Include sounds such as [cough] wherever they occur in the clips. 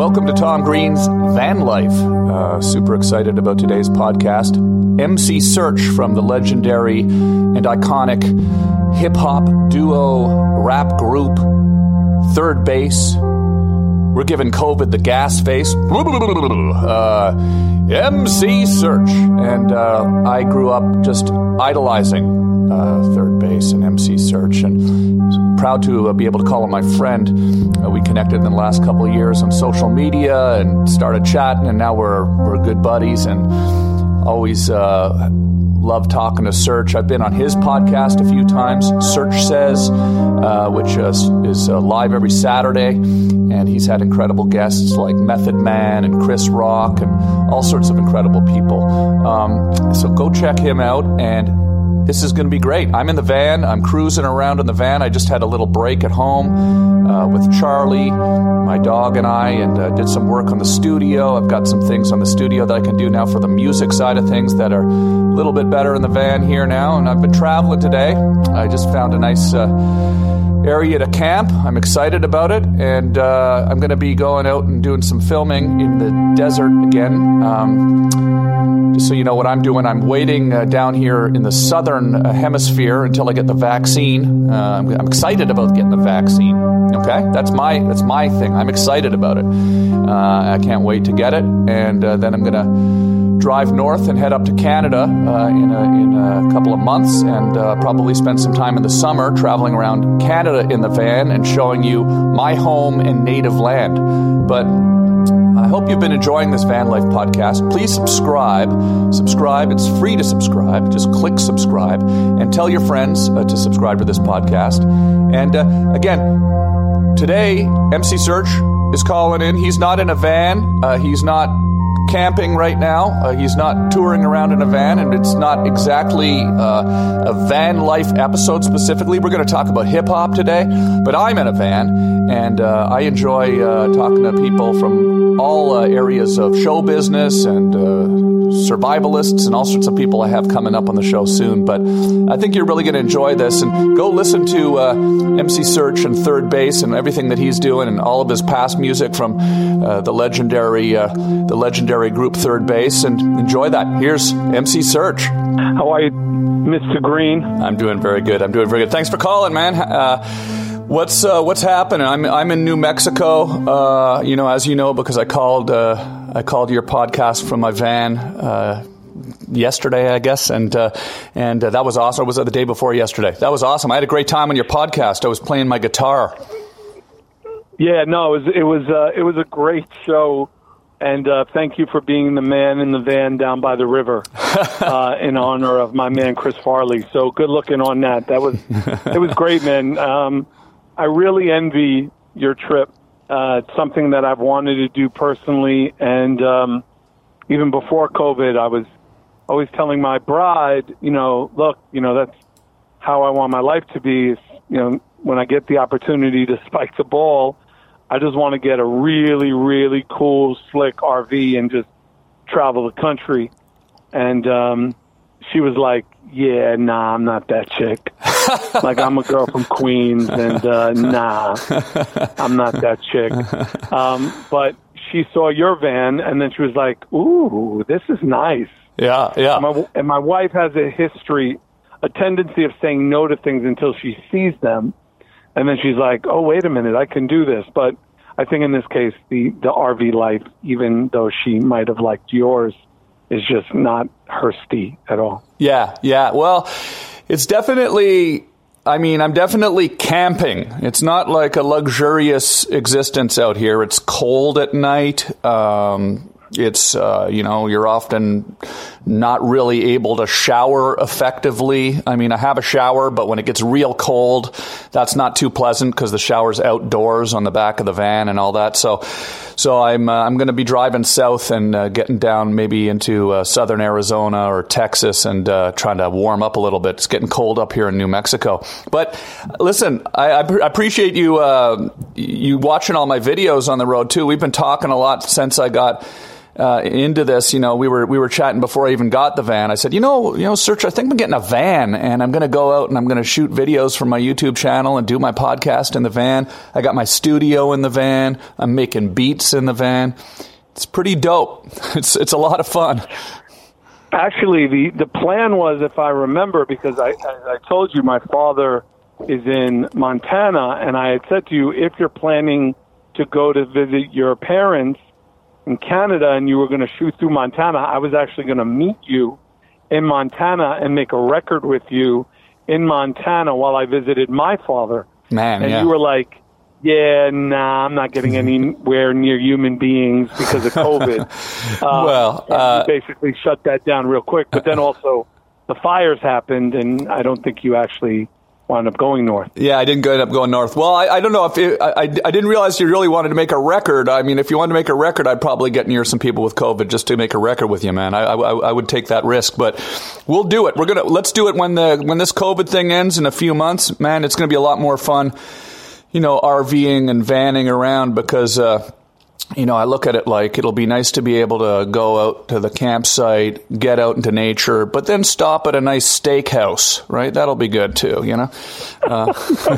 Welcome to Tom Green's Van Life. Uh, super excited about today's podcast. MC Serch from the legendary and iconic hip hop duo rap group 3rd Bass. We're giving COVID the gas face. Uh, MC Serch. And uh, I grew up just idolizing uh, 3rd Bass and MC Serch, And proud to uh, be able to call him my friend. Uh, we connected in the last couple of years on social media and started chatting, and now we're we're good buddies and always uh, love talking to Serch. I've been on his podcast a few times. Serch says, uh, which is live every Saturday, and he's had incredible guests like Method Man and Chris Rock and all sorts of incredible people. Um, so go check him out and this is going to be great. I'm in the van. I'm cruising around in the van. I just had a little break at home uh, with Charlie, my dog, and I, and uh, did some work on the studio. I've got some things on the studio that I can do now for the music side of things that are a little bit better in the van here now. And I've been traveling today. I just found a nice. Uh, area to camp. I'm excited about it, and uh, I'm going to be going out and doing some filming in the desert again. Um, just so you know what I'm doing, I'm waiting uh, down here in the southern uh, hemisphere until I get the vaccine. Uh, I'm, I'm, excited about getting the vaccine. Okay, that's my that's my thing. I'm excited about it. Uh, I can't wait to get it, and then I'm going to drive north and head up to Canada uh, in, a, in a couple of months and uh, probably spend some time in the summer traveling around Canada in the van and showing you my home and native land. But I hope you've been enjoying this Van Life podcast. Please subscribe. Subscribe. It's free to subscribe. Just click subscribe and tell your friends uh, to subscribe to this podcast. And uh, again, today, MC Serch is calling in. He's not in a van. Uh, he's not camping right now. Uh, he's not touring around in a van, and it's not exactly uh, a van life episode specifically. We're going to talk about hip hop today, but I'm in a van, and uh, I enjoy uh, talking to people from all uh, areas of show business and uh, survivalists and all sorts of people I have coming up on the show soon. But I think you're really going to enjoy this. And go listen to MC Serch and 3rd Bass and everything that he's doing and all of his past music from the legendary the legendary group 3rd Bass and enjoy that. Here's MC Serch. How are you, Mr. Green? I'm doing very good. I'm doing very good. Thanks for calling, man. Uh, what's uh, what's happening? I'm I'm in New Mexico. Uh, you know, as you know, because I called uh, I called your podcast from my van uh, yesterday, I guess, and uh, and uh, that was awesome. It was it the day before yesterday? That was awesome. I had a great time on your podcast. I was playing my guitar. Yeah, no, it was it was uh, it was a great show, and uh, thank you for being the man in the van down by the river [laughs] uh, in honor of my man Chris Farley. So good looking on that. That was [laughs] it was great, man. Um, I really envy your trip uh, it's something that I've wanted to do personally, and um, even before COVID, I was always telling my bride, you know, look, you know, that's how I want my life to be. Is, you know, when I get the opportunity to [laughs] spike the ball, I just want to get a really, really cool, slick RV and just travel the country. And um, she was like, "Yeah, nah, I'm not that chick." [laughs] like I'm a girl from Queens, and uh, nah, I'm not that chick. Um, but she saw your van, and then she was like, "Ooh, this is nice." Yeah, yeah. And my, and my wife has a history, a tendency of saying no to things until she sees them, and then she's like, "Oh, wait a minute, I can do this." But I think in this case, the the RV life, even though she might have liked yours, is just not her sti at all. Yeah, yeah. Well it's definitely I mean, I'm definitely camping. It's not like a luxurious existence out here. It's cold at night. Um, It's uh, you know you're often not really able to shower effectively. I mean, I have a shower, but when it gets real cold, that's not too pleasant because the shower's outdoors on the back of the van and all that. So, so I'm uh, I'm going to be driving south and uh, getting down maybe into uh, southern Arizona or Texas and uh, trying to warm up a little bit. It's getting cold up here in New Mexico. But listen, I, I appreciate you uh, you watching all my videos on the road too. We've been talking a lot since I got uh, into this, you know, we were we were chatting before I even got the van. I said, you know, you know, Serch. I think I'm getting a van, and I'm going to go out and I'm going to shoot videos for my YouTube channel and do my podcast in the van. I got my studio in the van. I'm making beats in the van. It's pretty dope. [laughs] It's it's a lot of fun. Actually, the the plan was, if I remember, because I I told you my father is in Montana, and I had said to you, if you're planning to go to visit your parents in Canada and you were going to shoot through Montana, I was actually going to meet you in Montana and make a record with you in Montana while I visited my father. Man, and yeah. you were like, "Yeah, nah, I'm not getting anywhere near human beings because of COVID." uh, [laughs] well, uh, basically shut that down real quick. But then also the fires happened, and I don't think you actually wound up going north. Yeah, I didn't end up going north. Well, I, I don't know if it, I, I didn't realize you really wanted to make a record. I mean, if you wanted to make a record, I'd probably get near some people with COVID just to make a record with you, man. I, I, I would take that risk, but we'll do it. We're gonna let's do it when the when this COVID thing ends in a few months, man. It's gonna be a lot more fun, you know, RVing and vanning around because. Uh, you know, I look at it like it'll be nice to be able to go out to the campsite, get out into nature, but then stop at a nice steakhouse, right? That'll be good too, you know? Uh.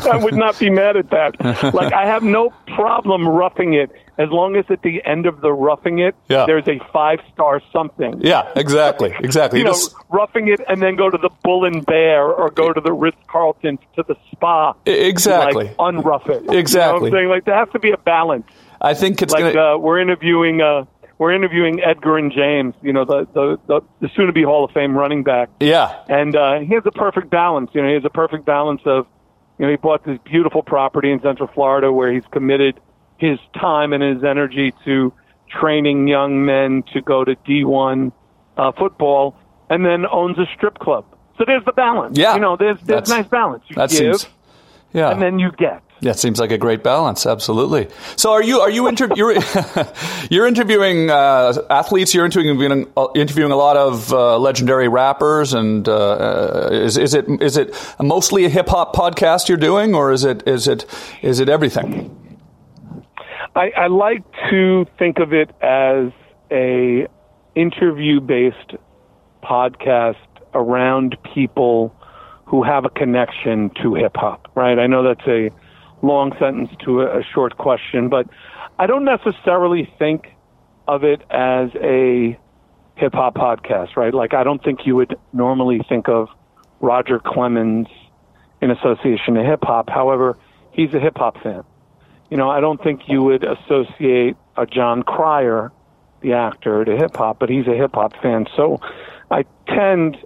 [laughs] I would not be mad at that. [laughs] Like, I have no problem roughing it as long as at the end of the roughing it, yeah. there's a five star something. Yeah, exactly. Exactly. you know, roughing it and then go to the Bull and Bear or go to the Ritz Carlton to the spa. Exactly. Like, unrough it. Exactly. You know I'm saying? Like, there has to be a balance. I think it's like gonna... uh, we're interviewing uh, we're interviewing Edgerrin James, you know, the the, the, the soon to be Hall of Fame running back. Yeah, and uh, he has a perfect balance. You know, he has a perfect balance of, you know, he bought this beautiful property in Central Florida where he's committed his time and his energy to training young men to go to D1 uh, football, and then owns a strip club. So there's the balance. Yeah, you know, there's there's nice balance. You that give, seems, yeah, and then you get. That seems like a great balance. Absolutely. So, are you are you inter- you're, [laughs] you're interviewing uh, athletes? You're interviewing interviewing a lot of uh, legendary rappers, and uh, is is it is it mostly a hip hop podcast you're doing, or is it is it is it everything? I, I like to think of it as a interview based podcast around people who have a connection to hip hop. Right? I know that's a long sentence to a, short question, but I don't necessarily think of it as a hip hop podcast, right? Like, I don't think you would normally think of Roger Clemens in association to hip hop. However, he's a hip hop fan. You know, I don't think you would associate a Jon Cryer, the actor, to hip hop, but he's a hip hop fan. So I tend,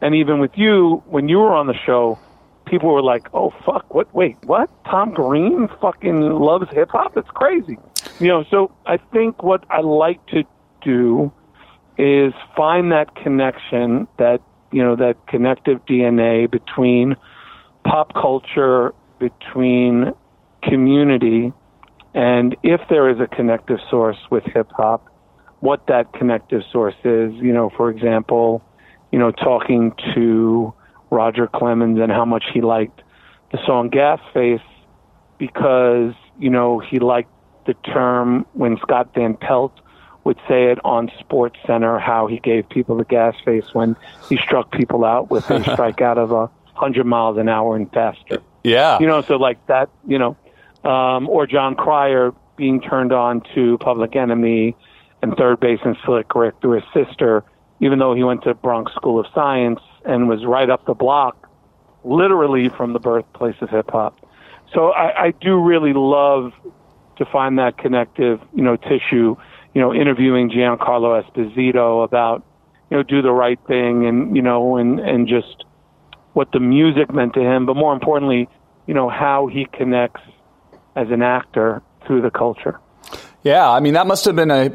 and even with you, when you were on the show, people were like, "Oh fuck, what? Wait, what? Tom Green fucking loves hip hop? It's crazy." You know, so I think what I like to do is find that connection, that you know, that connective DNA between pop culture, between community, and if there is a connective source with hip hop, what that connective source is. You know, for example, you know, talking to Roger Clemens and how much he liked the song Gas Face because, you know, he liked the term when Scott Van Pelt would say it on Sports Center, how he gave people the gas face when he struck people out with a [laughs] strikeout of a hundred miles an hour and faster. Yeah. You know, so like that, you know, um, or Jon Cryer being turned on to Public Enemy and 3rd Bass and Slick Rick through his sister, even though he went to Bronx School of Science and was right up the block, literally from the birthplace of hip hop. So I, I do really love to find that connective, you know, tissue. You know, interviewing Giancarlo Esposito about, you know, do the right thing and you know, and and just what the music meant to him, but more importantly, you know, how he connects as an actor through the culture. Yeah, I mean that must have been a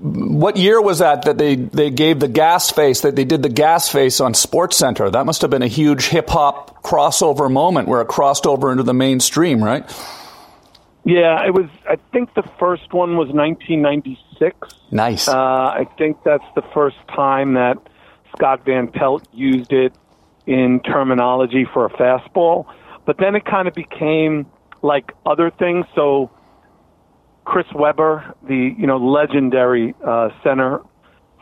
what year was that that they, they gave the gas face that they did the gas face on Sports Center? That must have been a huge hip hop crossover moment where it crossed over into the mainstream, right? Yeah, it was. I think the first one was 1996. Nice. Uh, I think that's the first time that Scott Van Pelt used it in terminology for a fastball. But then it kind of became like other things. So Chris Webber, the you know legendary uh, center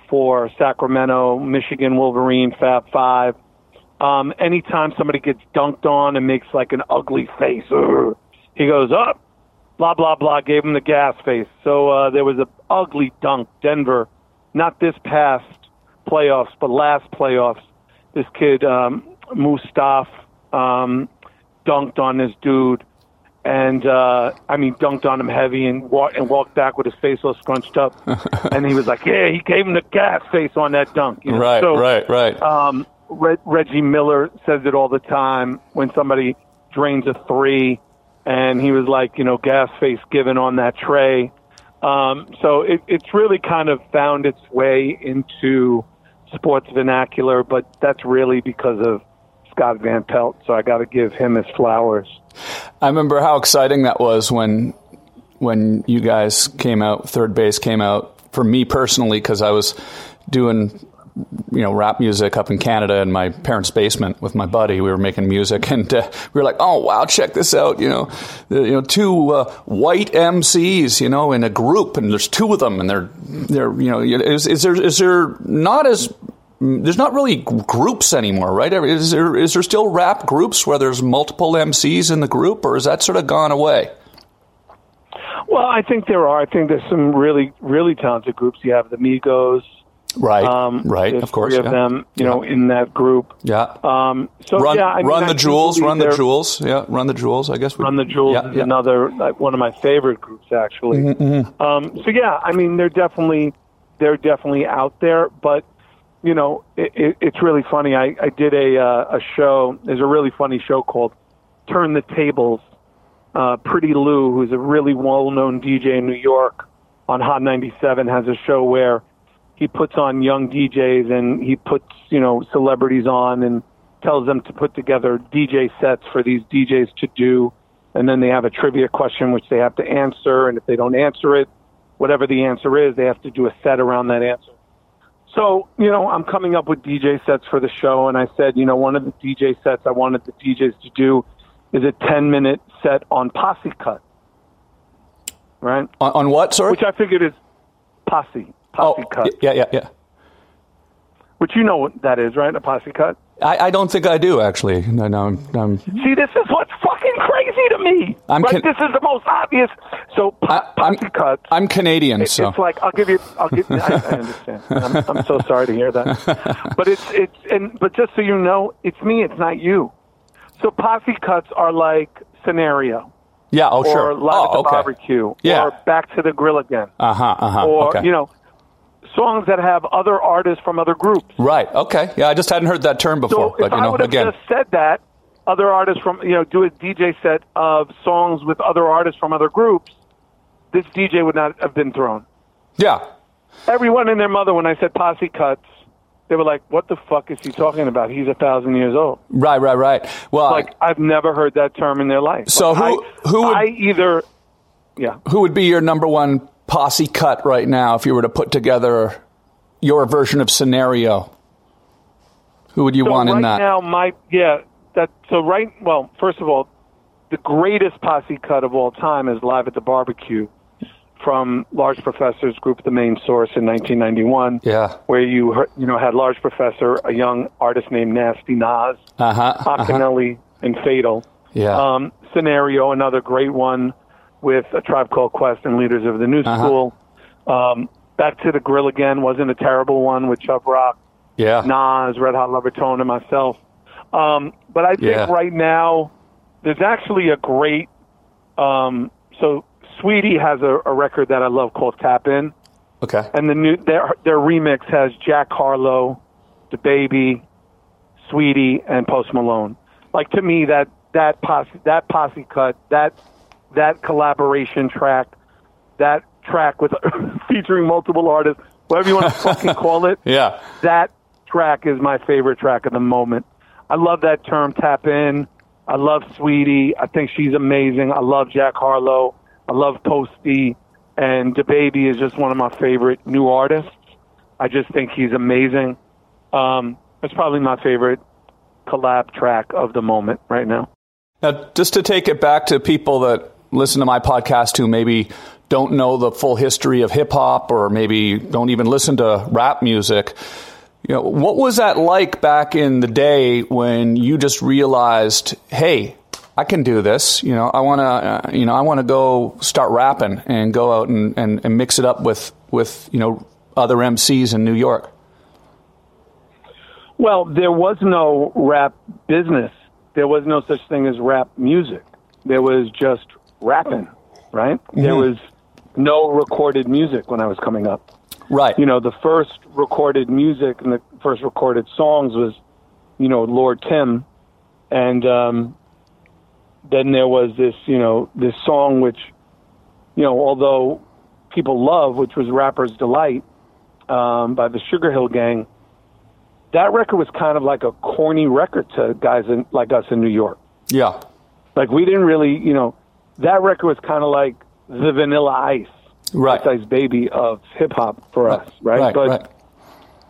for Sacramento, Michigan Wolverine, Fab Five. Um, anytime somebody gets dunked on and makes like an ugly face, he goes up blah blah blah gave him the gas face. So uh, there was a ugly dunk. Denver, not this past playoffs, but last playoffs. This kid um, Mustaf um, dunked on this dude, and uh, I mean dunked on him heavy and walked and walked back with his face all scrunched up. [laughs] and he was like, "Yeah, he gave him the gas face on that dunk." You know? Right, so, right, right. Um, Reg- Reggie Miller says it all the time when somebody drains a three and he was like, you know, gas face given on that trey. Um, so it, it's really kind of found its way into sports vernacular, but that's really because of Scott Van Pelt. So I got to give him his flowers. I remember how exciting that was when when you guys came out. 3rd Bass came out for me personally because I was doing you know rap music up in Canada in my parents' basement with my buddy. We were making music, [laughs] and uh, we were like, "Oh wow, check this out!" You know, the, you know, two uh, white MCs, you know, in a group, and there's two of them, and they're they're you know, is, is there is there not as there's not really groups anymore, right? Is there is there still rap groups where there's multiple MCs in the group, or is that sort of gone away? Well, I think there are. I think there's some really, really talented groups. You have the Migos, Right. Um, right. Of course. Three of yeah. them, you yeah. know, in that group. Yeah. Um, so run, yeah, I mean, run I the jewels. Run the jewels. Yeah. Run the jewels. I guess. we- Run the Jewels Yeah, is another like one of my favorite groups actually. Mm-hmm, Um, so yeah, I mean they're definitely they're definitely out there, but you know it, it, it's really funny. I, I did a uh, a show. There's a really funny show called Turn the Tables. Uh, Pretty Lou, who's a really well known DJ in New York on Hot 97, has a show where he puts on young DJs and he puts you know celebrities on and tells them to put together DJ sets for these DJs to do, and then they have a trivia question which they have to answer, and if they don't answer it, whatever the answer is, they have to do a set around that answer. So, you know, I'm coming up with DJ sets for the show, and I said, you know, one of the DJ sets I wanted the DJs to do is a 10 minute set on posse cut, right? On, on what? Sorry. Which I figured is posse, oh, posse cut, yeah, yeah, yeah. which you know what that is, right? A posse cut. I, I don't think I do actually. No, no, I'm, I'm, See, this is what's crazy to me. I'm right? con- this is the most obvious. So po- I, I'm, cuts. I'm Canadian, It- so It's like I'll give you. I'll give. I, I [laughs] understand. I'm, I'm so sorry to hear that. But it's it's and but just so you know, it's me. It's not you. So posse cuts are like scenario yeah. Oh, or sure. live oh, at the okay. barbecue Yeah. or back to the grill again Uh huh. Uh huh. or okay. you know songs that have other artists from other groups. Right. Okay. Yeah. I just hadn't heard that term before, So but if you I know, would have again. just said that, other artists from you know do a DJ set of songs with other artists from other groups, this DJ would not have been thrown. Yeah. Everyone and their mother, when I said posse cuts, they were like, "What the fuck is he talking about? He's a thousand years old." Right. Right. Right. Well, Like I've never heard that term in their life. So Like, who- I, who would- I either, yeah. who would be your number one posse cut right now if you were to put together your version of scenario? Who would you So want right in that? now, my yeah, that so right. Well, first of all, the greatest posse cut of all time is live at the barbecue from Large Professor's group, The Main Source, in 1991. yeah. where you heard, you know had Large Professor, a young artist named Nasty Nas, Uh huh. Uh-huh. And Fatal. Yeah. Um, Scenario, another great one with a tribe called Quest and Leaders of the New Uh-huh. School. Um, Back to the Grill again wasn't a terrible one with Chubb Rock, yeah. Nas, Red Hot Lover Tone, and myself. Um, but I think Yeah. right now there's actually a great. Um, so Saweetie has a, a record that I love called Tap In Okay. and the new their their remix has Jack Harlow, the baby, Saweetie, and Post Malone. Like to me, that that posse that posse cut that that collaboration track that track with [laughs] featuring multiple artists, whatever you want to [laughs] fucking call it. Yeah. That track is my favorite track of the moment. I love that term tap in. I love Saweetie. I think she's amazing. I love Jack Harlow. I love Posty. And DaBaby is just one of my favorite new artists. I just think he's amazing. Um, it's probably my favorite collab track of the moment right now. Now, just to take it back to people that listen to my podcast who maybe don't know the full history of hip hop or maybe don't even listen to rap music, you know, what was that like back in the day when you just realized, hey, I can do this. You know, I want to, uh, you know, I want to go start rapping and go out and, and, and mix it up with, with, you know, other MCs in New York. Well, there was no rap business. There was no such thing as rap music. There was just rapping, right? Mm-hmm. There was no recorded music when I was coming up. Right. You know, the first recorded music and the first recorded songs was, you know, Lord Tim, and um, then there was this, you know, this song which, you know, although people love, which was Rapper's Delight um, by the Sugar Hill Gang. That record was kind of like a corny record to guys in, like us in New York. Yeah. Like we didn't really, you know, that record was kind of like the Vanilla Ice right. Ice Baby of hip hop for right. us, right? right? But right.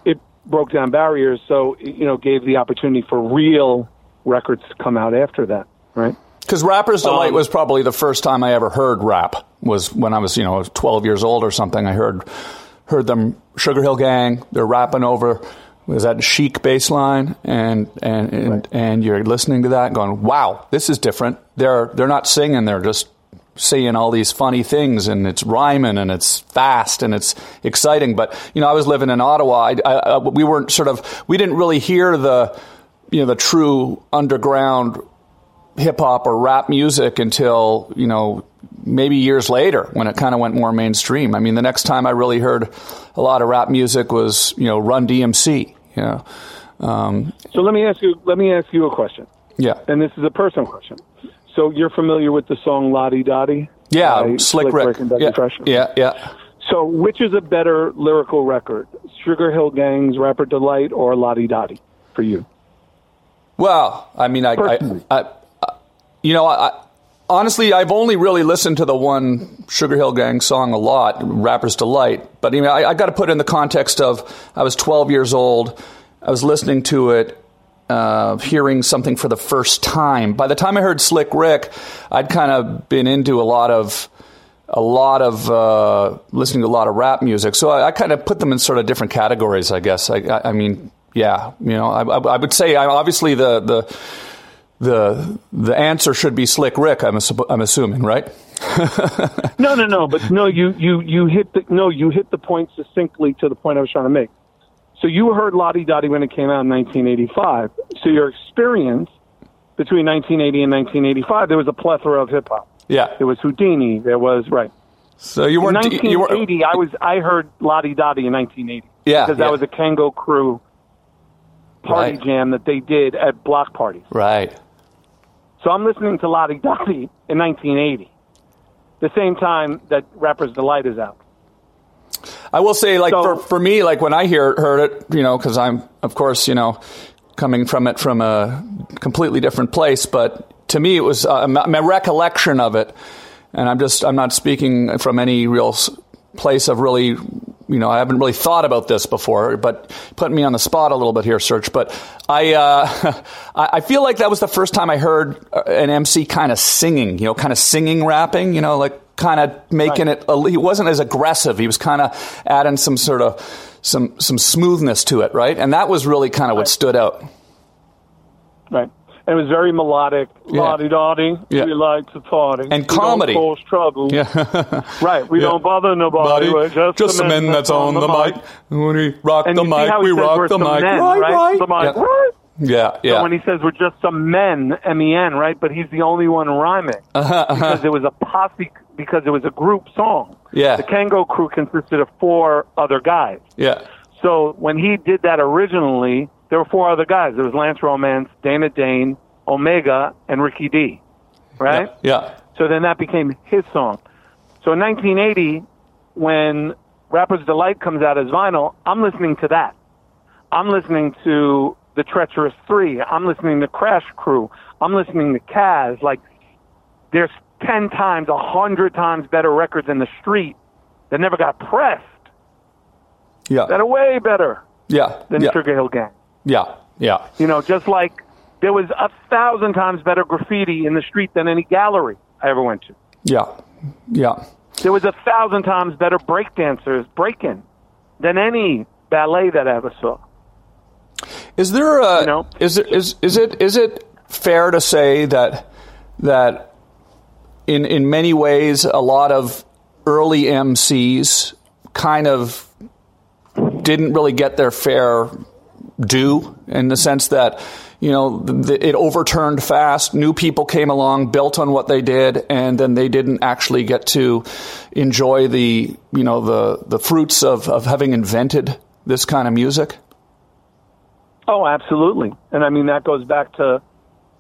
it broke down barriers, so you know, gave the opportunity for real records to come out after that, right? Because Rapper's Delight um, was probably the first time I ever heard rap. Was when I was, you know, 12 years old or something. I heard heard them Sugar Hill Gang. They're rapping over was that chic bass line and and and, right. and you're listening to that going wow this is different they're they're not singing they're just saying all these funny things and it's rhyming and it's fast and it's exciting. But, you know, I was living in Ottawa. I, I, we weren't sort of, we didn't really hear the, you know, the true underground hip hop or rap music until, you know, maybe years later when it kind of went more mainstream. I mean, the next time I really heard a lot of rap music was, you know, Run DMC, you know. Um, so let me ask you, let me ask you a question. Yeah. And this is a personal question. So you're familiar with the song La Di Da Di? Yeah, Slick, Slick Rick. Rick yeah, yeah, yeah. So which is a better lyrical record, Sugar Hill Gang's Rapper Delight or La Di Da Di for you? Well, I mean, I, I, I, I you know, I, honestly, I've only really listened to the one Sugar Hill Gang song a lot, Rapper's Delight. But I mean, I, I got to put it in the context of I was 12 years old. I was listening to it uh, hearing something for the first time. By the time I heard Slick Rick, I'd kind of been into a lot of a lot of uh, listening to a lot of rap music. So I, I, kind of put them in sort of different categories, I guess. I, I, I mean, yeah, you know, I, I would say obviously the the the the answer should be Slick Rick. I'm I'm assuming, right? [laughs] no, no, no. But no, you you you hit the no, you hit the point succinctly to the point I was trying to make. So you heard La Di Da Di when it came out in 1985. So your experience between 1980 and 1985, there was a plethora of hip hop. Yeah, there was Houdini. There was right. So you weren't. In 1980, you were, I was. I heard La Di Da Di in 1980. Yeah, because yeah. that was a Kangol Crew party right. jam that they did at block parties. Right. So I'm listening to La Di Da Di in 1980, the same time that Rapper's Delight is out. I will say, like So- for for me, like when I hear heard it, you know, because I'm of course, you know, coming from it from a completely different place, but to me, it was uh, my, my recollection of it, and I'm just I'm not speaking from any real place of really, you know, I haven't really thought about this before, but putting me on the spot a little bit here, Serch. But I uh, [laughs] I feel like that was the first time I heard uh, an MC kind of singing, you know, kind of singing rapping, you know, like kind of making it. A, he wasn't as aggressive. He was kind of adding some sort of some some smoothness to it, right? And that was really kind of what stood out. Right. And it was very melodic. Yeah. La Di Da Di, Yeah. we like to party. And comedy. Don't cause trouble. Yeah. [laughs] Right. We Yeah. don't bother nobody. Just, just the men that's on the mic. When we rock And the mic, we rock the mic. men, right, right? right. The mic, right? Yeah, So yeah. when he says we're just some men, M-E-N, right? But he's the only one rhyming Uh-huh, because it was a posse, because it was a group song. Yeah. The Kangol crew consisted of four other guys. yeah. So when he did that originally, there were four other guys. There was Lance Romance, Dana Dane, Omega, and Ricky D. Right? Yeah. So then that became his song. So in 1980, when Rapper's Delight comes out as vinyl, I'm listening to that. I'm listening to the Treacherous Three. I'm listening to Crash Crew. I'm listening to Caz. Like, there's ten times, a hundred times better records in the street that never got pressed. Yeah. That are way better Yeah. than yeah. Sugar Hill Gang. Yeah. Yeah. You know, just like there was a thousand times better graffiti in the street than any gallery I ever went to. Yeah. Yeah. There was a thousand times better breakdancers breaking than any ballet that I ever saw. Is there a You know? is there is is it is it fair to say that that in in many ways a lot of early MCs kind of didn't really get their fair due in the sense that you know it overturned fast new people came along built on what they did and then they didn't actually get to enjoy the you know the the fruits of of having invented this kind of music Oh, absolutely. And I mean that goes back to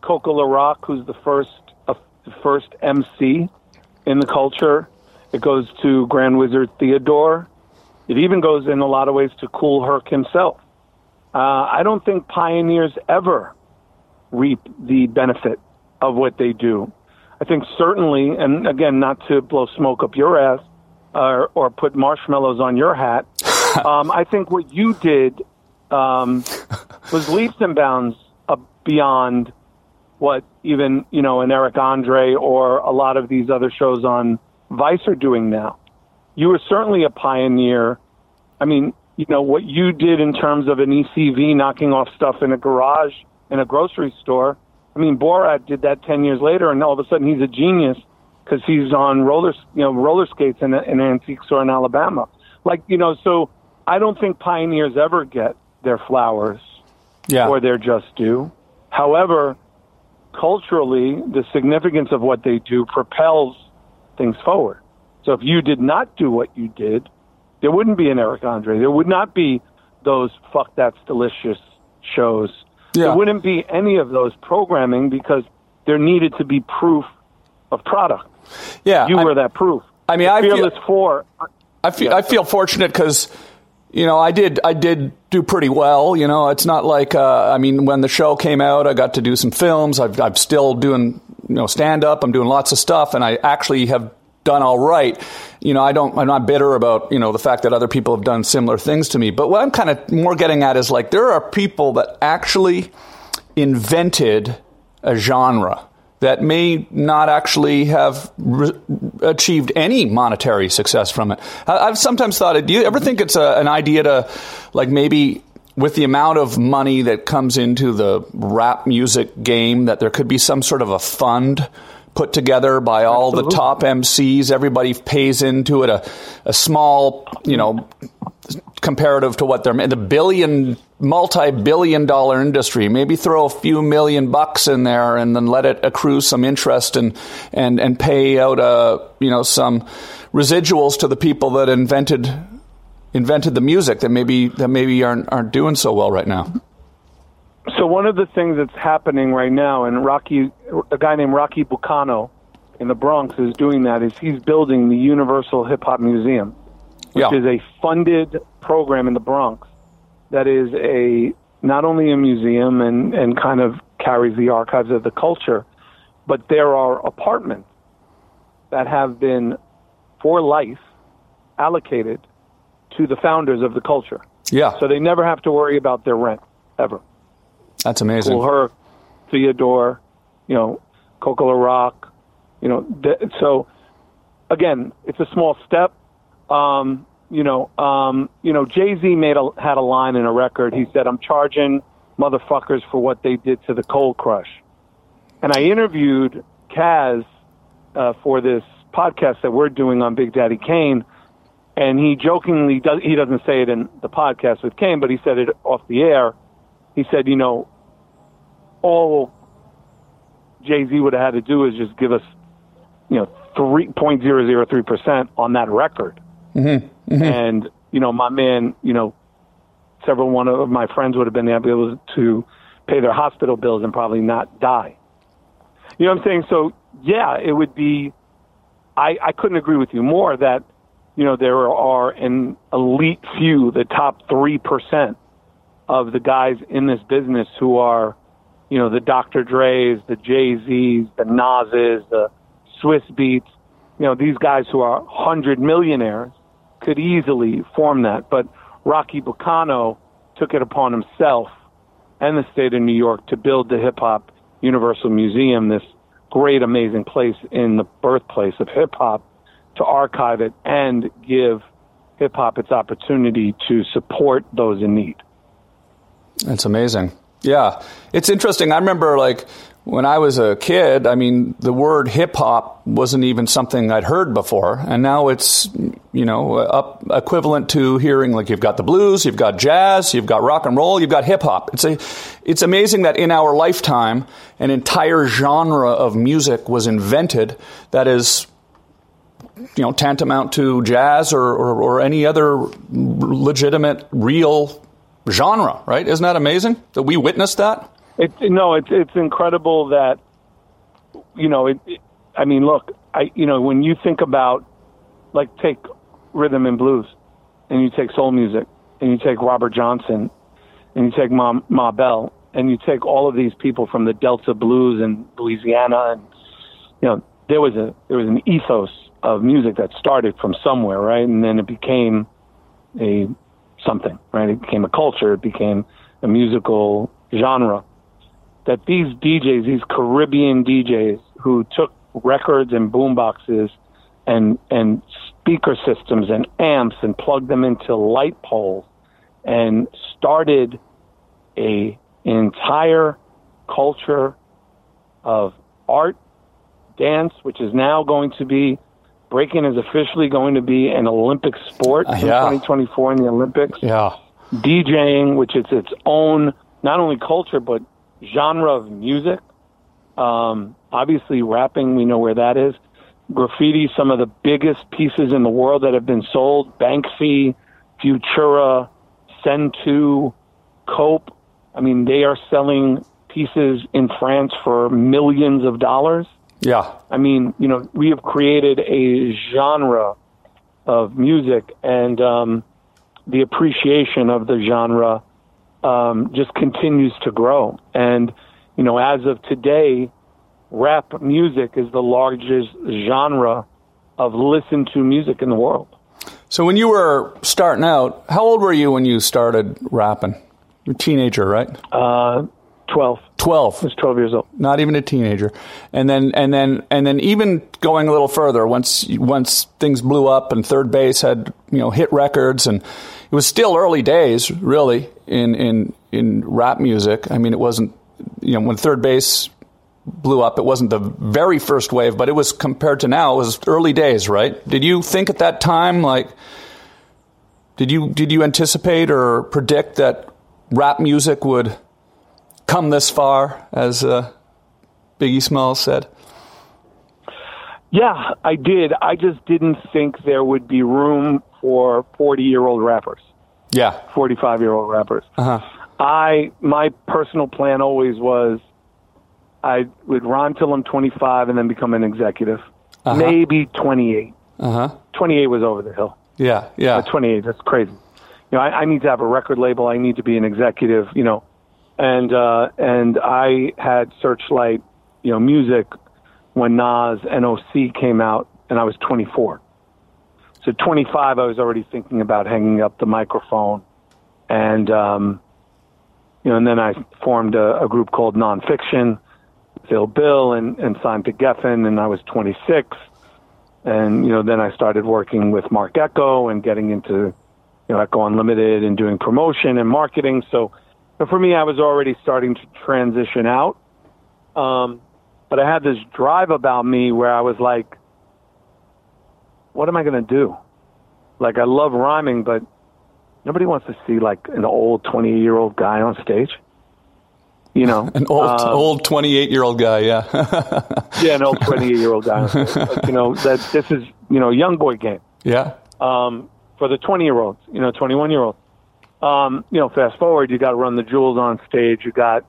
Coke La Rock, who's the first uh, the first MC in the culture. It goes to Grand Wizard Theodore. It even goes in a lot of ways to Kool Herc himself. Uh, I don't think pioneers ever reap the benefit of what they do. I think certainly, and again, not to blow smoke up your ass or, or put marshmallows on your hat. [laughs] um, I think what you did um, was leaps and bounds uh, beyond what even you know an Eric Andre or a lot of these other shows on Vice are doing now. You were certainly a pioneer. I mean, you know what you did in terms of an ECV knocking off stuff in a garage in a grocery store. I mean, Borat did that ten years later, and all of a sudden he's a genius because he's on roller, you know, roller skates in, in an antique store in Alabama. Like, you know, so I don't think pioneers ever get their flowers yeah or their just due. However, culturally, the significance of what they do propels things forward. So if you did not do what you did, there wouldn't be an Eric Andre. There would not be those fuck that's delicious shows. Yeah. There wouldn't be any of those programming because there needed to be proof of product. yeah You I- were that proof. I mean, I feel- Fearless Four. I feel I feel fortunate because you know I did I did do pretty well. You know, it's not like uh, I mean when the show came out, I got to do some films. I've, I'm still doing you know stand up. I'm doing lots of stuff, and I actually have done all right. You know, I don't I'm not bitter about you know the fact that other people have done similar things to me. But what I'm kind of more getting at is like there are people that actually invented a genre that may not actually have re- achieved any monetary success from it. I, I've sometimes thought, do you ever think it's a, an idea to, like, maybe with the amount of money that comes into the rap music game, that there could be some sort of a fund put together by all the top MCs? Everybody pays into it a, a small, you know, comparative to what they're the billion multi-billion dollar industry maybe throw a few million bucks in there and then let it accrue some interest and and and pay out uh you know some residuals to the people that invented invented the music that maybe that maybe aren't aren't doing so well right now So one of the things that's happening right now, and Rocky, a guy named Rocky Bucano in the Bronx is doing that. Is he's building the Universal Hip Hop Museum, which Yeah. is a funded program in the Bronx that is a not only a museum and and kind of carries the archives of the culture, but there are apartments that have been for life allocated to the founders of the culture. yeah So they never have to worry about their rent ever. that's amazing Kool Herc, Theodore, you know, Coco Rock, you know. Th- so again, it's a small step. Um, you know, um, you know, Jay Z made a, had a line in a record. He said, "I'm charging motherfuckers for what they did to the Cold Crush." And I interviewed Caz uh, for this podcast that we're doing on Big Daddy Kane, and he jokingly does. He doesn't say it in the podcast with Kane, but he said it off the air. He said, "You know, all Jay Z would have had to do is just give us, you know, three point zero zero three percent on that record." Mm-hmm. Mm-hmm. And you know, my man, you know, several one of my friends would have been able to pay their hospital bills and probably not die. You know what I'm saying? So yeah, it would be. I I couldn't agree with you more that you know, there are an elite few, the top 3% of the guys in this business who are, you know, the Dr. Dre's, the Jay-Z's, the Nas's, the Swizz Beatz. you know, these guys who are 100 millionaires could easily form that. But Rocky Bucano took it upon himself and the state of New York to build the Hip Hop Universal Museum, this great, amazing place in the birthplace of hip hop to archive it and give hip hop its opportunity to support those in need. That's amazing. Yeah, it's interesting. I remember like when I was a kid, I mean, the word hip hop wasn't even something I'd heard before, and now it's you know up equivalent to hearing like you've got the blues, you've got jazz, you've got rock and roll, you've got hip hop. It's a it's amazing that in our lifetime, an entire genre of music was invented that is you know tantamount to jazz or, or, or any other legitimate real genre, right? Isn't that amazing that we witnessed that? No, it's it's incredible that you know it, it. I mean, look, I you know when you think about like take rhythm and blues, and you take soul music, and you take Robert Johnson, and you take Ma, Ma Bell, and you take all of these people from the Delta blues in Louisiana, and you know there was a there was an ethos of music that started from somewhere, right, and then it became a something, right? It became a culture. It became a musical genre that these DJs, these Caribbean DJs who took records and boomboxes and and speaker systems and amps and plugged them into light poles and started a entire culture of art, dance, which is now going to be breaking is officially going to be an Olympic sport in 2024 in the Olympics. Yeah. DJing, which is its own not only culture but genre of music. Um, obviously, rapping, we know where that is. Graffiti, some of the biggest pieces in the world that have been sold Banksy, Futura, Send2, Cope. I mean, they are selling pieces in France for millions of dollars. Yeah. I mean, you know, we have created a genre of music, and um, the appreciation of the genre um, just continues to grow. And, you know, as of today, rap music is the largest genre of listened to music in the world. So when you were starting out, how old were you when you started rapping? You're a teenager, right? Uh, 12. 12. I was 12 years old. Not even a teenager. And then and then and then even going a little further once once things blew up and 3rd Bass had, you know, hit records and it was still early days really in in in rap music. I mean, it wasn't you know, when 3rd Bass blew up, it wasn't the very first wave, but it was compared to now, it was early days, right? Did you think at that time like did you did you anticipate or predict that rap music would come this far, as uh, Biggie Smalls said? Yeah, I did. I just didn't think there would be room for 40 year old rappers. Yeah. 45 year old rappers. Uh-huh. I, my personal plan always was I would rhyme till I'm 25 and then become an executive. Uh-huh. Maybe 28. Uh-huh. 28 was over the hill. Yeah, yeah. 28, that's crazy. You know, I, I need to have a record label. I need to be an executive. You know, and uh, and I had Serchlite, you know, music when Nas NOC came out, and I was 24. So 25, I was already thinking about hanging up the microphone, and um, you know, and then I formed a, a group called Nonfiction, Phil Bill, and and signed to Geffen, and I was 26, and you know, then I started working with Mark Ecko and getting into you know Ecko Unlimited and doing promotion and marketing. So but for me, I was already starting to transition out. Um, but I had this drive about me where I was like, what am I going to do? Like, I love rhyming, but nobody wants to see like an old 28 year old guy on stage. You know, [laughs] an old um, old 28 year old guy, yeah. [laughs] yeah, an old 28 year old guy. Like, you know, that this is, you know, young boy game. Yeah. Um, for the 20 year olds, you know, 21 year olds. Um, you know, fast forward, you got to run the jewels on stage. You got,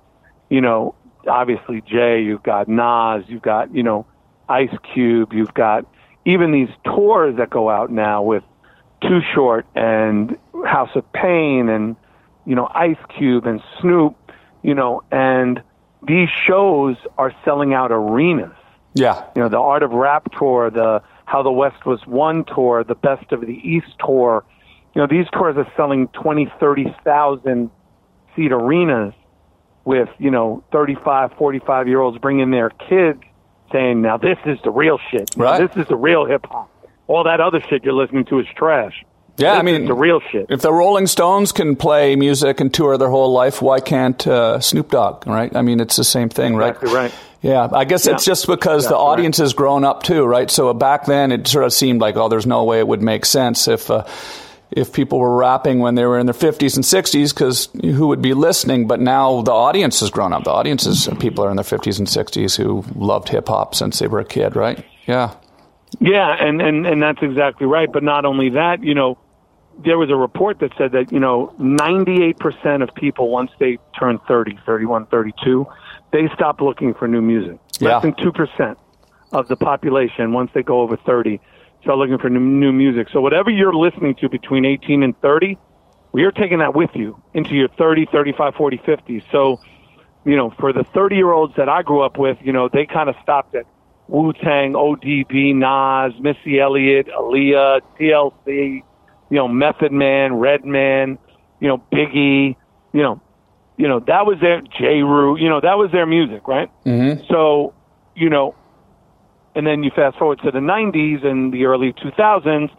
you know, obviously Jay. You've got Nas. You've got, you know, Ice Cube. You've got even these tours that go out now with Too Short and House of Pain and you know Ice Cube and Snoop, you know, and these shows are selling out arenas. Yeah. You know, the Art of Rap tour, the How the West Was Won tour, the Best of the East tour. You know, these tours are selling 20, 30,000 seat arenas with, you know, 35, 45 year olds bringing their kids saying, now this is the real shit. Now Right. This is the real hip hop. All that other shit you're listening to is trash. Yeah, This I mean, the real shit. If the Rolling Stones can play music and tour their whole life, why can't uh, Snoop Dogg? Right? I mean, it's the same thing, right? Exactly right. Yeah, I guess it's just because the Exactly right. audience has grown up too, right? So back then, it sort of seemed like, oh, there's no way it would make sense if. Uh, if people were rapping when they were in their 50s and 60s, because who would be listening? But now the audience has grown up. The audiences, people are in their 50s and 60s who loved hip hop since they were a kid, right? Yeah. Yeah, and, and, and that's exactly right. But not only that, you know, there was a report that said that, you know, 98% of people, once they turn 30, 31, 32, they stop looking for new music. Yeah. Less than 2% of the population, once they go over 30, start looking for new, new music. So whatever you're listening to between 18 and 30, well, you're taking that with you into your 30, 35, 40, 50. So, you know, for the 30 year olds that I grew up with, you know, they kind of stopped at Wu Tang, ODB, Nas, Missy Elliott, Aaliyah, TLC, you know, Method Man, Redman, you know, Biggie, you know, you know, that was their J. Rue, you know, that was their music, right? Mm-hmm. So, you know, and then you fast forward to the 90s and the early 2000s,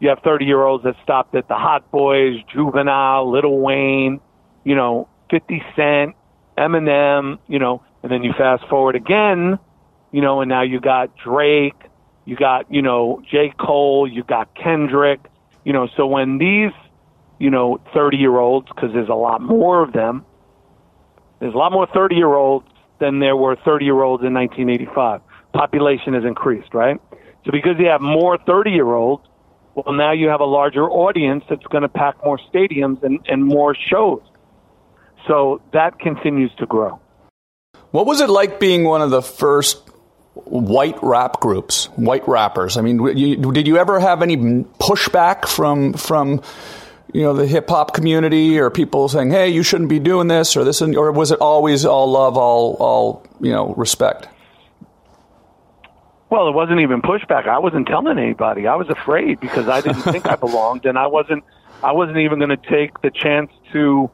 you have 30 year olds that stopped at the Hot Boys, Juvenile, Little Wayne, you know, 50 Cent, Eminem, you know, and then you fast forward again, you know, and now you got Drake, you got, you know, J. Cole, you got Kendrick, you know, so when these, you know, 30 year olds, because there's a lot more of them, there's a lot more 30 year olds than there were 30 year olds in 1985. Population has increased, right? So because you have more 30 year olds, well, now you have a larger audience that's going to pack more stadiums and, and more shows. So that continues to grow. What was it like being one of the first white rap groups, white rappers? I mean, you, did you ever have any pushback from from you know the hip hop community or people saying, "Hey, you shouldn't be doing this" or this, or was it always all love, all all you know respect? Well, it wasn't even pushback. I wasn't telling anybody. I was afraid because I didn't think I [laughs] belonged, and I wasn't. I wasn't even going to take the chance to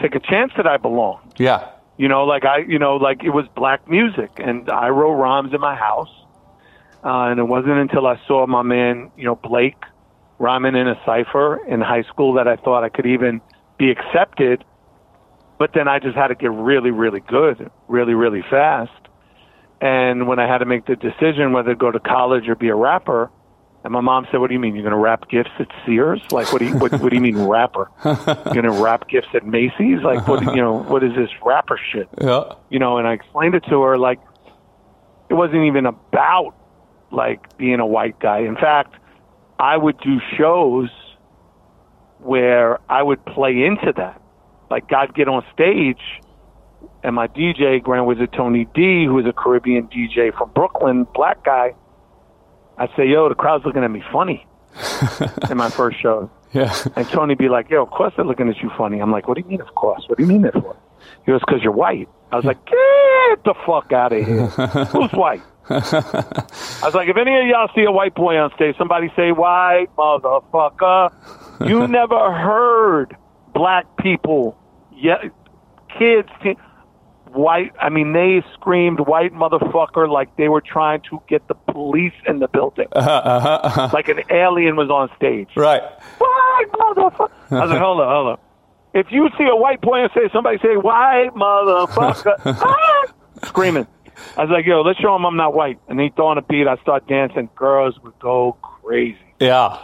take a chance that I belonged. Yeah, You know, like I, you know, like it was black music, and I wrote rhymes in my house. Uh, and it wasn't until I saw my man, you know, Blake, rhyming in a cipher in high school that I thought I could even be accepted. But then I just had to get really, really good, really, really fast. And when I had to make the decision whether to go to college or be a rapper, and my mom said, "What do you mean? You're going to wrap gifts at Sears? Like, what do you what, what do you mean rapper? [laughs] You're going to wrap gifts at Macy's? Like, what you know? What is this rapper shit? yeah, You know?" And I explained it to her like it wasn't even about like being a white guy. In fact, I would do shows where I would play into that. Like, I'd get on stage and my DJ, Grand Wizard Tony D, who is a Caribbean DJ from Brooklyn, black guy, I'd say, yo, the crowd's looking at me funny [laughs] in my first show. yeah, And Tony be like, yo, of course they're looking at you funny. I'm like, what do you mean, of course? What do you mean that for? He goes, because you're white. I was like, get the fuck out of here. [laughs] Who's white? [laughs] I was like, if any of y'all see a white boy on stage, somebody say, white motherfucker. You never heard black people, yeah, kids, te- white. I mean, they screamed white motherfucker like they were trying to get the police in the building. Uh-huh, uh-huh, uh-huh. Like an alien was on stage. right. White motherfucker. I was like, hold on, hold on. If you see a white boy and say, somebody say, white motherfucker, [laughs] ah! screaming. I was like, yo, let's show him I'm not white. And he throw on a beat. I start dancing. Girls would go crazy Yeah.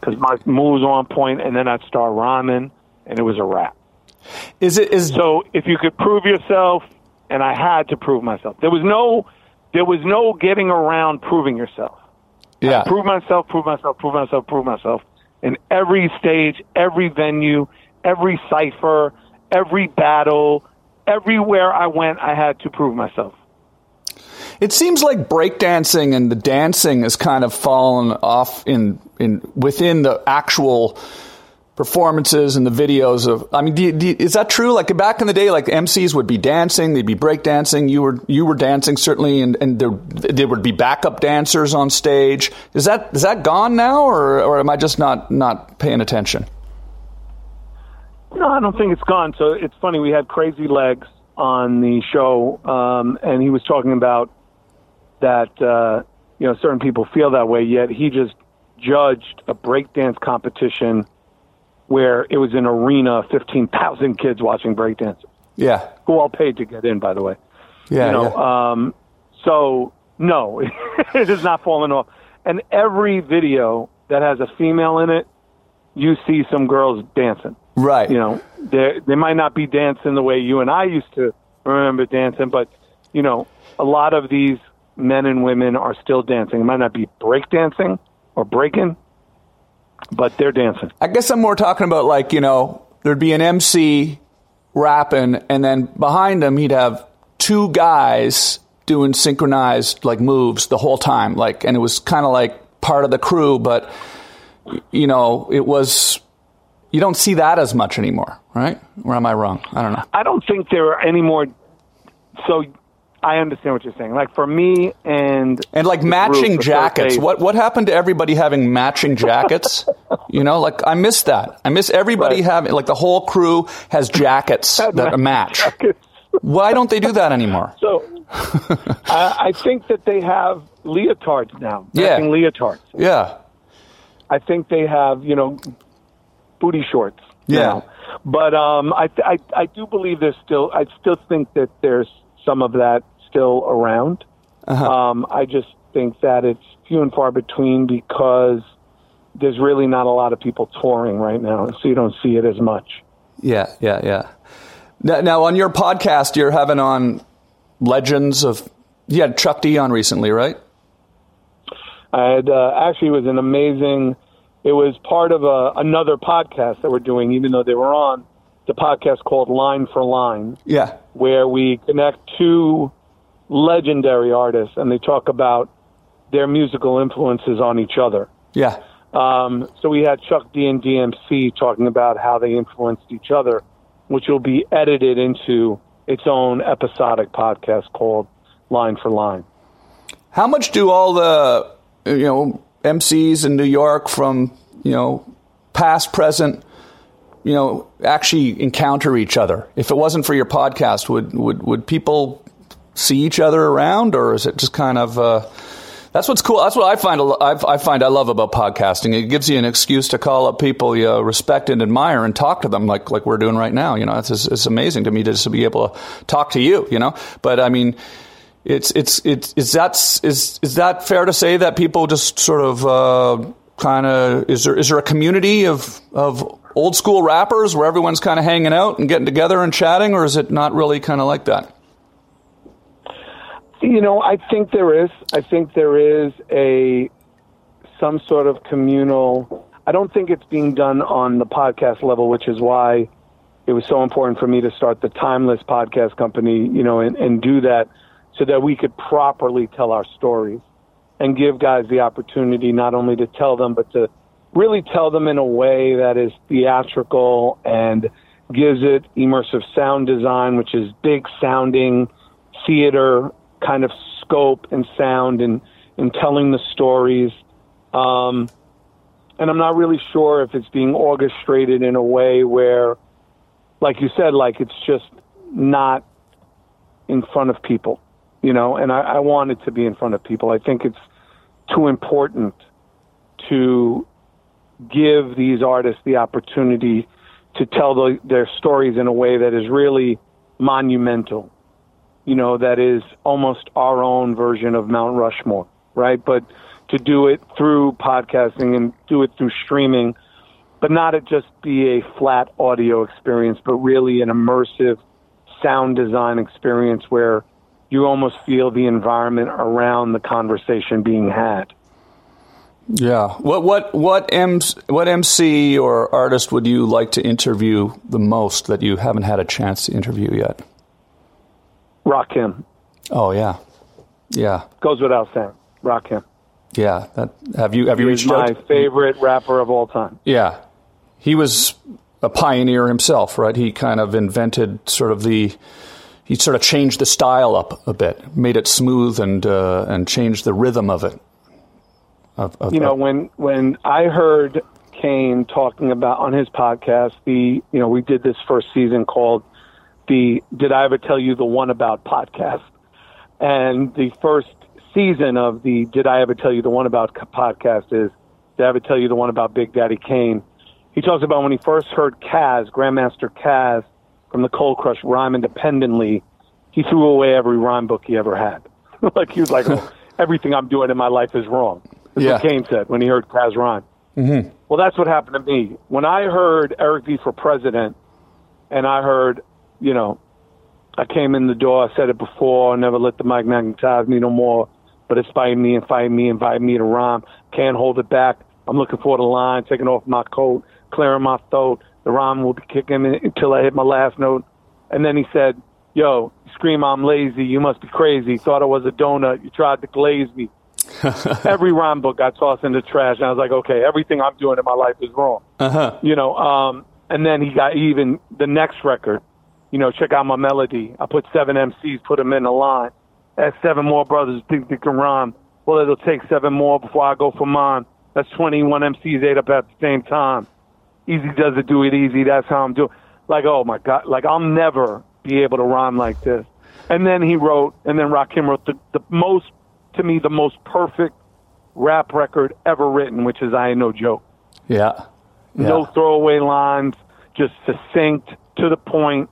because my moves on point, and then I'd start rhyming, and it was a rap. Is it is So if you could prove yourself, and I had to prove myself. There was no, there was no getting around proving yourself. yeah Prove myself, prove myself, prove myself, prove myself. In every stage, every venue, every cipher, every battle, everywhere I went, I had to prove myself. It seems like breakdancing and the dancing has kind of fallen off in in within the actual performances and the videos of. I mean, do you, do you, is that true? Like back in the day, like MCs would be dancing, they'd be breakdancing. You were you were dancing certainly, and and there, there would be backup dancers on stage. Is that is that gone now, or or am I just not not paying attention? No, I don't think it's gone. So it's funny. We had Crazy Legs on the show, um, and he was talking about that. Uh, you know, certain people feel that way. Yet he just judged a breakdance competition where it was an arena, fifteen thousand kids watching breakdance. Yeah, who all paid to get in, by the way. Yeah, you know, yeah. Um, so no, [laughs] it is not falling off. And every video that has a female in it, you see some girls dancing. Right. You know, they they might not be dancing the way you and I used to remember dancing, but you know, a lot of these men and women are still dancing. It might not be break dancing or breaking, but they're dancing. I guess I'm more talking about like you know there'd be an MC rapping, and then behind him he'd have two guys doing synchronized like moves the whole time, like, and it was kind of like part of the crew, but you know it was you don't see that as much anymore, right? Or am I wrong? I don't know. I don't think there are any more. So I understand what you're saying. Like for me and and like matching jackets. What what happened to everybody having matching jackets? [laughs] you know, like I miss that. I miss everybody Right. having like the whole crew has jackets that match. jackets. Why don't they do that anymore? So I, I think that they have leotards now. Yeah. leotards. Yeah. I think they have, you know, booty shorts. Yeah. now. But um, I, I I do believe there's still. I still think that there's some of that still around. Uh-huh. Um, I just think that it's few and far between because there's really not a lot of people touring right now, so you don't see it as much. Yeah, yeah, yeah. Now, now on your podcast, you're having on legends of. You had Chuck D on recently, right? I had uh, actually it was an amazing. It was part of a, another podcast that we're doing, even though they were on the podcast called Line for Line. Yeah. where we connect two legendary artists and they talk about their musical influences on each other. Yeah. Um, so we had Chuck D and DMC talking about how they influenced each other, which will be edited into its own episodic podcast called Line for Line. How much do all the you know MCs in New York from you know past, present, you know actually encounter each other? If it wasn't for your podcast, would would would people see each other around, or is it just kind of? Uh, that's what's cool. That's what I find. I find I love about podcasting. It gives you an excuse to call up people you respect and admire and talk to them, like like we're doing right now. You know, it's it's amazing to me to just be able to talk to you. You know, but I mean, it's it's it's is that is is that fair to say that people just sort of uh, kind of is there is there a community of of old school rappers where everyone's kind of hanging out and getting together and chatting, or is it not really kind of like that? You know, I think there is. I think there is a some sort of communal. I don't think it's being done on the podcast level, which is why it was so important for me to start the Timeless podcast company. You know, and, and do that so that we could properly tell our stories and give guys the opportunity not only to tell them, but to really tell them in a way that is theatrical and gives it immersive sound design, which is big sounding theater kind of scope and sound and in telling the stories. Um, and I'm not really sure if it's being orchestrated in a way where, like you said, like it's just not in front of people, you know. And I, I want it to be in front of people. I think it's too important to give these artists the opportunity to tell the, their stories in a way that is really monumental you know, that is almost our own version of Mount Rushmore, right? But to do it through podcasting and do it through streaming, but not it just be a flat audio experience, but really an immersive sound design experience where you almost feel the environment around the conversation being had. Yeah. What what what M, what MC or artist would you like to interview the most that you haven't had a chance to interview yet? Rakim. Oh yeah. Yeah. Goes without saying. Rakim. Yeah. That, have you have you reached my out? favorite rapper of all time. Yeah. He was a pioneer himself, right? He kind of invented sort of the he sort of changed the style up a bit, made it smooth and uh, and changed the rhythm of it. Of, of, you know of- when when I heard Kane talking about on his podcast the you know we did this first season called the Did I ever tell you the one about podcast and the first season of the Did I ever tell you the one about podcast is Did I ever tell you the one about Big Daddy Kane he talks about when he first heard Caz Grandmaster Caz from the Cold Crush rhyme independently he threw away every rhyme book he ever had [laughs] like he was like oh, [laughs] everything I'm doing in my life is wrong that's Yeah. what Kane said when he heard Caz rhyme. Mm-hmm. Well, that's what happened to me. When I heard Eric B for president, and I heard, you know, I came in the door, I said it before, never let the mic magnetize me no more, but inspire me, invite me, invite me to rhyme. Can't hold it back. I'm looking for the line, taking off my coat, clearing my throat. The rhyme will be kicking in until I hit my last note. And then he said, Yo, scream I'm lazy, you must be crazy. Thought I was a donut, you tried to glaze me [laughs] every rhyme book got tossed in the trash, and I was like, okay, everything I'm doing in my life is wrong. Uh-huh. You know, um, and then he got even the next record. You know, check out my melody. I put seven MCs, put them in a line. That's seven more brothers think they can rhyme. Well, it'll take seven more before I go for mine. That's 21 MCs ate up at the same time. Easy does it, do it easy. That's how I'm doing. Like, oh my God, like I'll never be able to rhyme like this. And then he wrote, and then Rakim wrote the, the most, to me, the most perfect rap record ever written, which is I Ain't No Joke. yeah. Yeah. No throwaway lines, just succinct, to the point.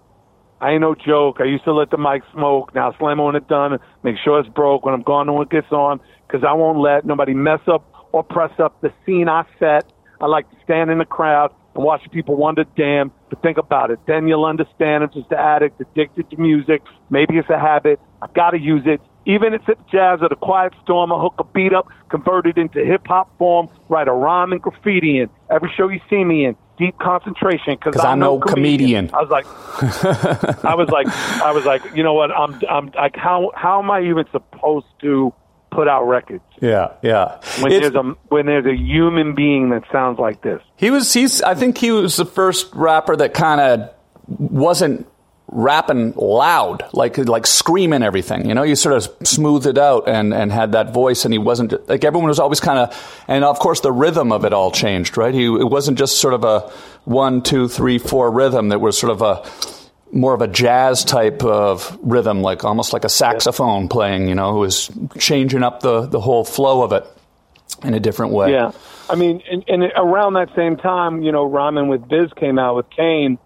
I ain't no joke. I used to let the mic smoke. Now slam on it done. Make sure it's broke when I'm gone. No one gets on because I won't let nobody mess up or press up the scene I set. I like to stand in the crowd and watch people wonder, damn, but think about it. Then you'll understand I'm just an addict, addicted to music. Maybe it's a habit. I've got to use it. Even if it's jazz or the quiet storm, I hook a beat up, convert it into hip hop form, write a rhyme and graffiti in. Every show you see me in, deep concentration because I'm no comedian. I was like, [laughs] I was like, I was like, you know what? I'm, I'm like, how, how am I even supposed to put out records Yeah. Yeah. when It's- there's a, when there's a human being that sounds like this? He was. He's. I think he was the first rapper that kind of wasn't rapping loud, like like screaming everything. You know, you sort of smoothed it out and and had that voice, and he wasn't like everyone was always kind of. And of course, the rhythm of it all changed, right? He it wasn't just sort of a one, two, three, four rhythm. That was sort of a more of a jazz type of rhythm, like almost like a saxophone playing. You know, who was changing up the the whole flow of it in a different way. Yeah. I mean, and, and around that same time, you know, Rhymin' with Biz came out with Kane,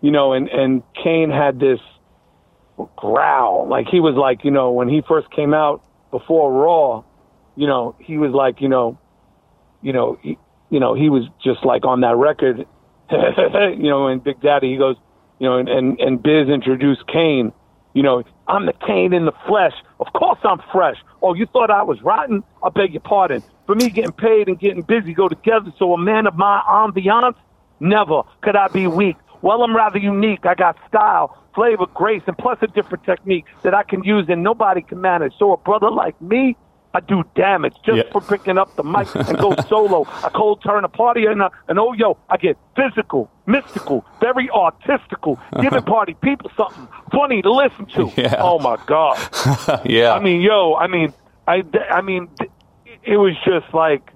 you know, and, and Kane had this growl. Like he was like, you know, when he first came out before Raw, you know, he was like, you know, you know, he, you know, he was just like on that record, [laughs] you know, and Big Daddy, he goes, you know, and, and, and Biz introduced Kane, you know, I'm the Kane in the flesh. Of course I'm fresh. Oh, you thought I was rotten? I beg your pardon. For me, getting paid and getting busy go together. So a man of my ambiance, never could I be weak. Well, I'm rather unique. I got style, flavor, grace, and plus a different technique that I can use and nobody can manage. So a brother like me, I do damage just Yeah. for picking up the mic and go [laughs] solo. I cold turn a party and, uh, and oh yo, I get physical, mystical, very artistical, [laughs] giving party people something funny to listen to. Yeah. Oh my god. [laughs] yeah. I mean, yo, I mean, I, I mean, it was just like,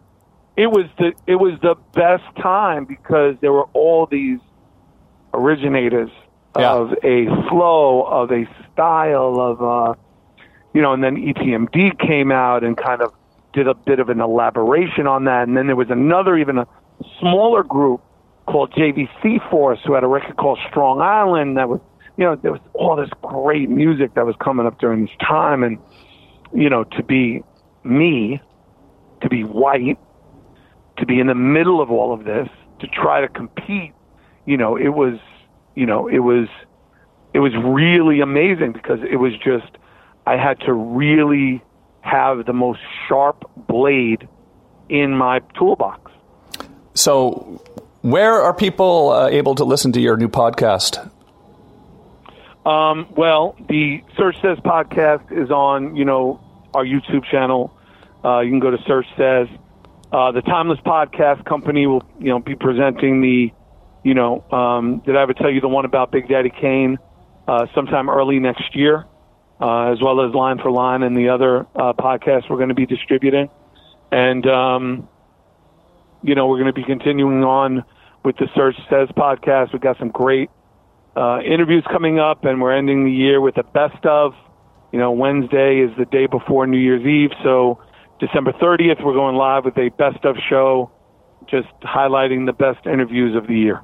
it was the, it was the best time because there were all these originators Yeah. of a flow, of a style, of, uh, you know, and then EPMD came out and kind of did a bit of an elaboration on that. And then there was another, even a smaller group called JVC Force who had a record called Strong Island that was, you know, there was all this great music that was coming up during this time. And, you know, to be me, to be white, to be in the middle of all of this, to try to compete, you know, it was, you know, it was, it was really amazing because it was just, I had to really have the most sharp blade in my toolbox. So, where are people uh, able to listen to your new podcast? Um, well, the Serch Says podcast is on, you know, our YouTube channel. Uh, you can go to Serch Says. Uh, the Timeless Podcast Company will, you know, be presenting the, you know, um, did I ever tell you the one about Big Daddy Kane? Uh, sometime early next year, uh, as well as Line for Line and the other uh, podcasts we're going to be distributing. And, um, you know, we're going to be continuing on with the Serch Says podcast. We've got some great uh, interviews coming up, and we're ending the year with a best of. You know, Wednesday is the day before New Year's Eve, so December 30th, we're going live with a best of show, just highlighting the best interviews of the year.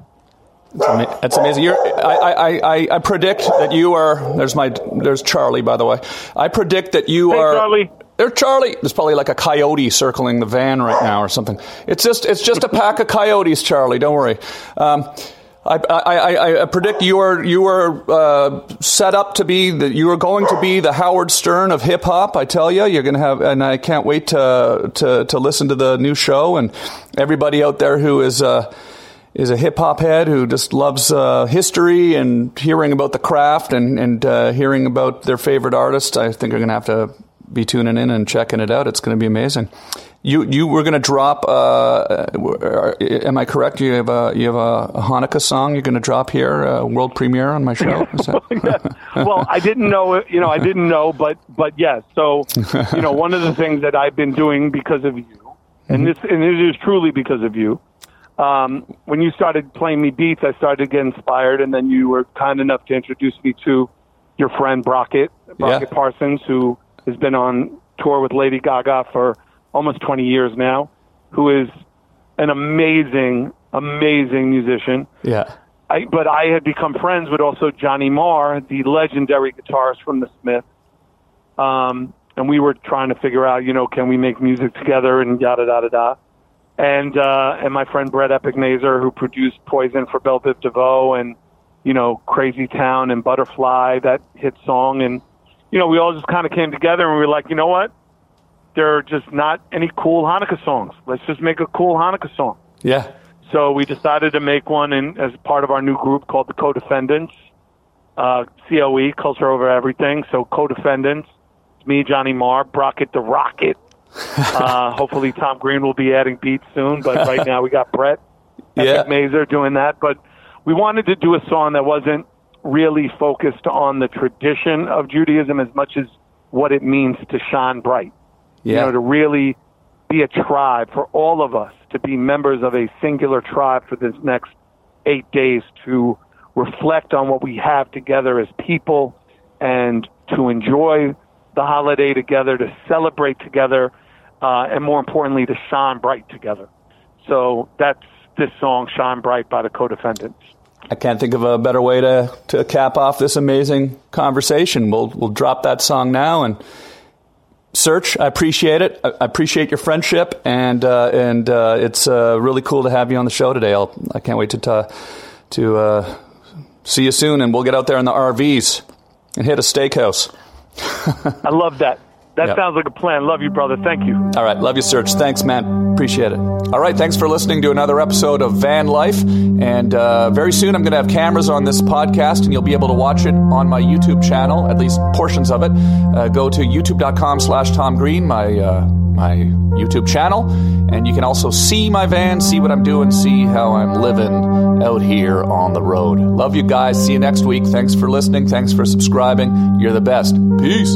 That's amazing. You're, I, I, I, predict that you are. There's my. There's Charlie, by the way. I predict that you hey, are. Charlie. There's Charlie. There's probably like a coyote circling the van right now or something. It's just. It's just a pack of coyotes, Charlie. Don't worry. Um, I, I, I, predict you are you are uh, set up to be that you are going to be the Howard Stern of hip hop. I tell you, you're going to have, and I can't wait to, to to listen to the new show. And everybody out there who is uh, is a hip hop head who just loves uh, history and hearing about the craft and and uh, hearing about their favorite artists, I think are going to have to be tuning in and checking it out. It's going to be amazing. You you were going to drop. Uh, am I correct? You have a you have a Hanukkah song you're going to drop here, a world premiere on my show. [laughs] well, I didn't know. You know, I didn't know, but but yes. So you know, one of the things that I've been doing because of you, and this and it is truly because of you. Um, when you started playing me beats, I started to get inspired, and then you were kind enough to introduce me to your friend Brockett, Brockett yeah. Parsons, who has been on tour with Lady Gaga for almost 20 years now, who is an amazing, amazing musician. Yeah. I, but I had become friends with also Johnny Marr, the legendary guitarist from the Smiths. Um, and we were trying to figure out, you know, can we make music together and yada yada da. And uh, and my friend Brett Epic Mazur, who produced Poison for Bell Biv DeVoe and you know Crazy Town and Butterfly, that hit song, and you know we all just kind of came together and we were like, you know what, there are just not any cool Hanukkah songs. Let's just make a cool Hanukkah song. Yeah. So we decided to make one in, as part of our new group called the Co-Defendants, uh, COE, Culture Over Everything. So Co-Defendants, it's me, Johnny Marr, Brockett the Rocket. [laughs] uh, hopefully Tom Green will be adding beats soon, but right now we got Brett [laughs] yeah. Mazur doing that. But we wanted to do a song that wasn't really focused on the tradition of Judaism as much as what it means to shine bright. Yeah. You know, to really be a tribe for all of us to be members of a singular tribe for this next eight days to reflect on what we have together as people and to enjoy the holiday together, to celebrate together, uh, and more importantly, to shine bright together. So that's this song, Shine Bright by the Co-Defendants. I can't think of a better way to, to cap off this amazing conversation. We'll, we'll drop that song now and Serch, I appreciate it. I appreciate your friendship, and uh, and uh, it's uh, really cool to have you on the show today. I'll, I can't wait to to uh, see you soon, and we'll get out there in the RVs and hit a steakhouse. [laughs] I love that. That yep. sounds like a plan. Love you, brother. Thank you. All right. Love you, Serch. Thanks, man. Appreciate it. All right. Thanks for listening to another episode of Van Life. And uh, very soon I'm going to have cameras on this podcast, and you'll be able to watch it on my YouTube channel, at least portions of it. Uh, go to youtube.com slash Tom Green, my, uh, my YouTube channel. And you can also see my van, see what I'm doing, see how I'm living out here on the road. Love you guys. See you next week. Thanks for listening. Thanks for subscribing. You're the best. Peace.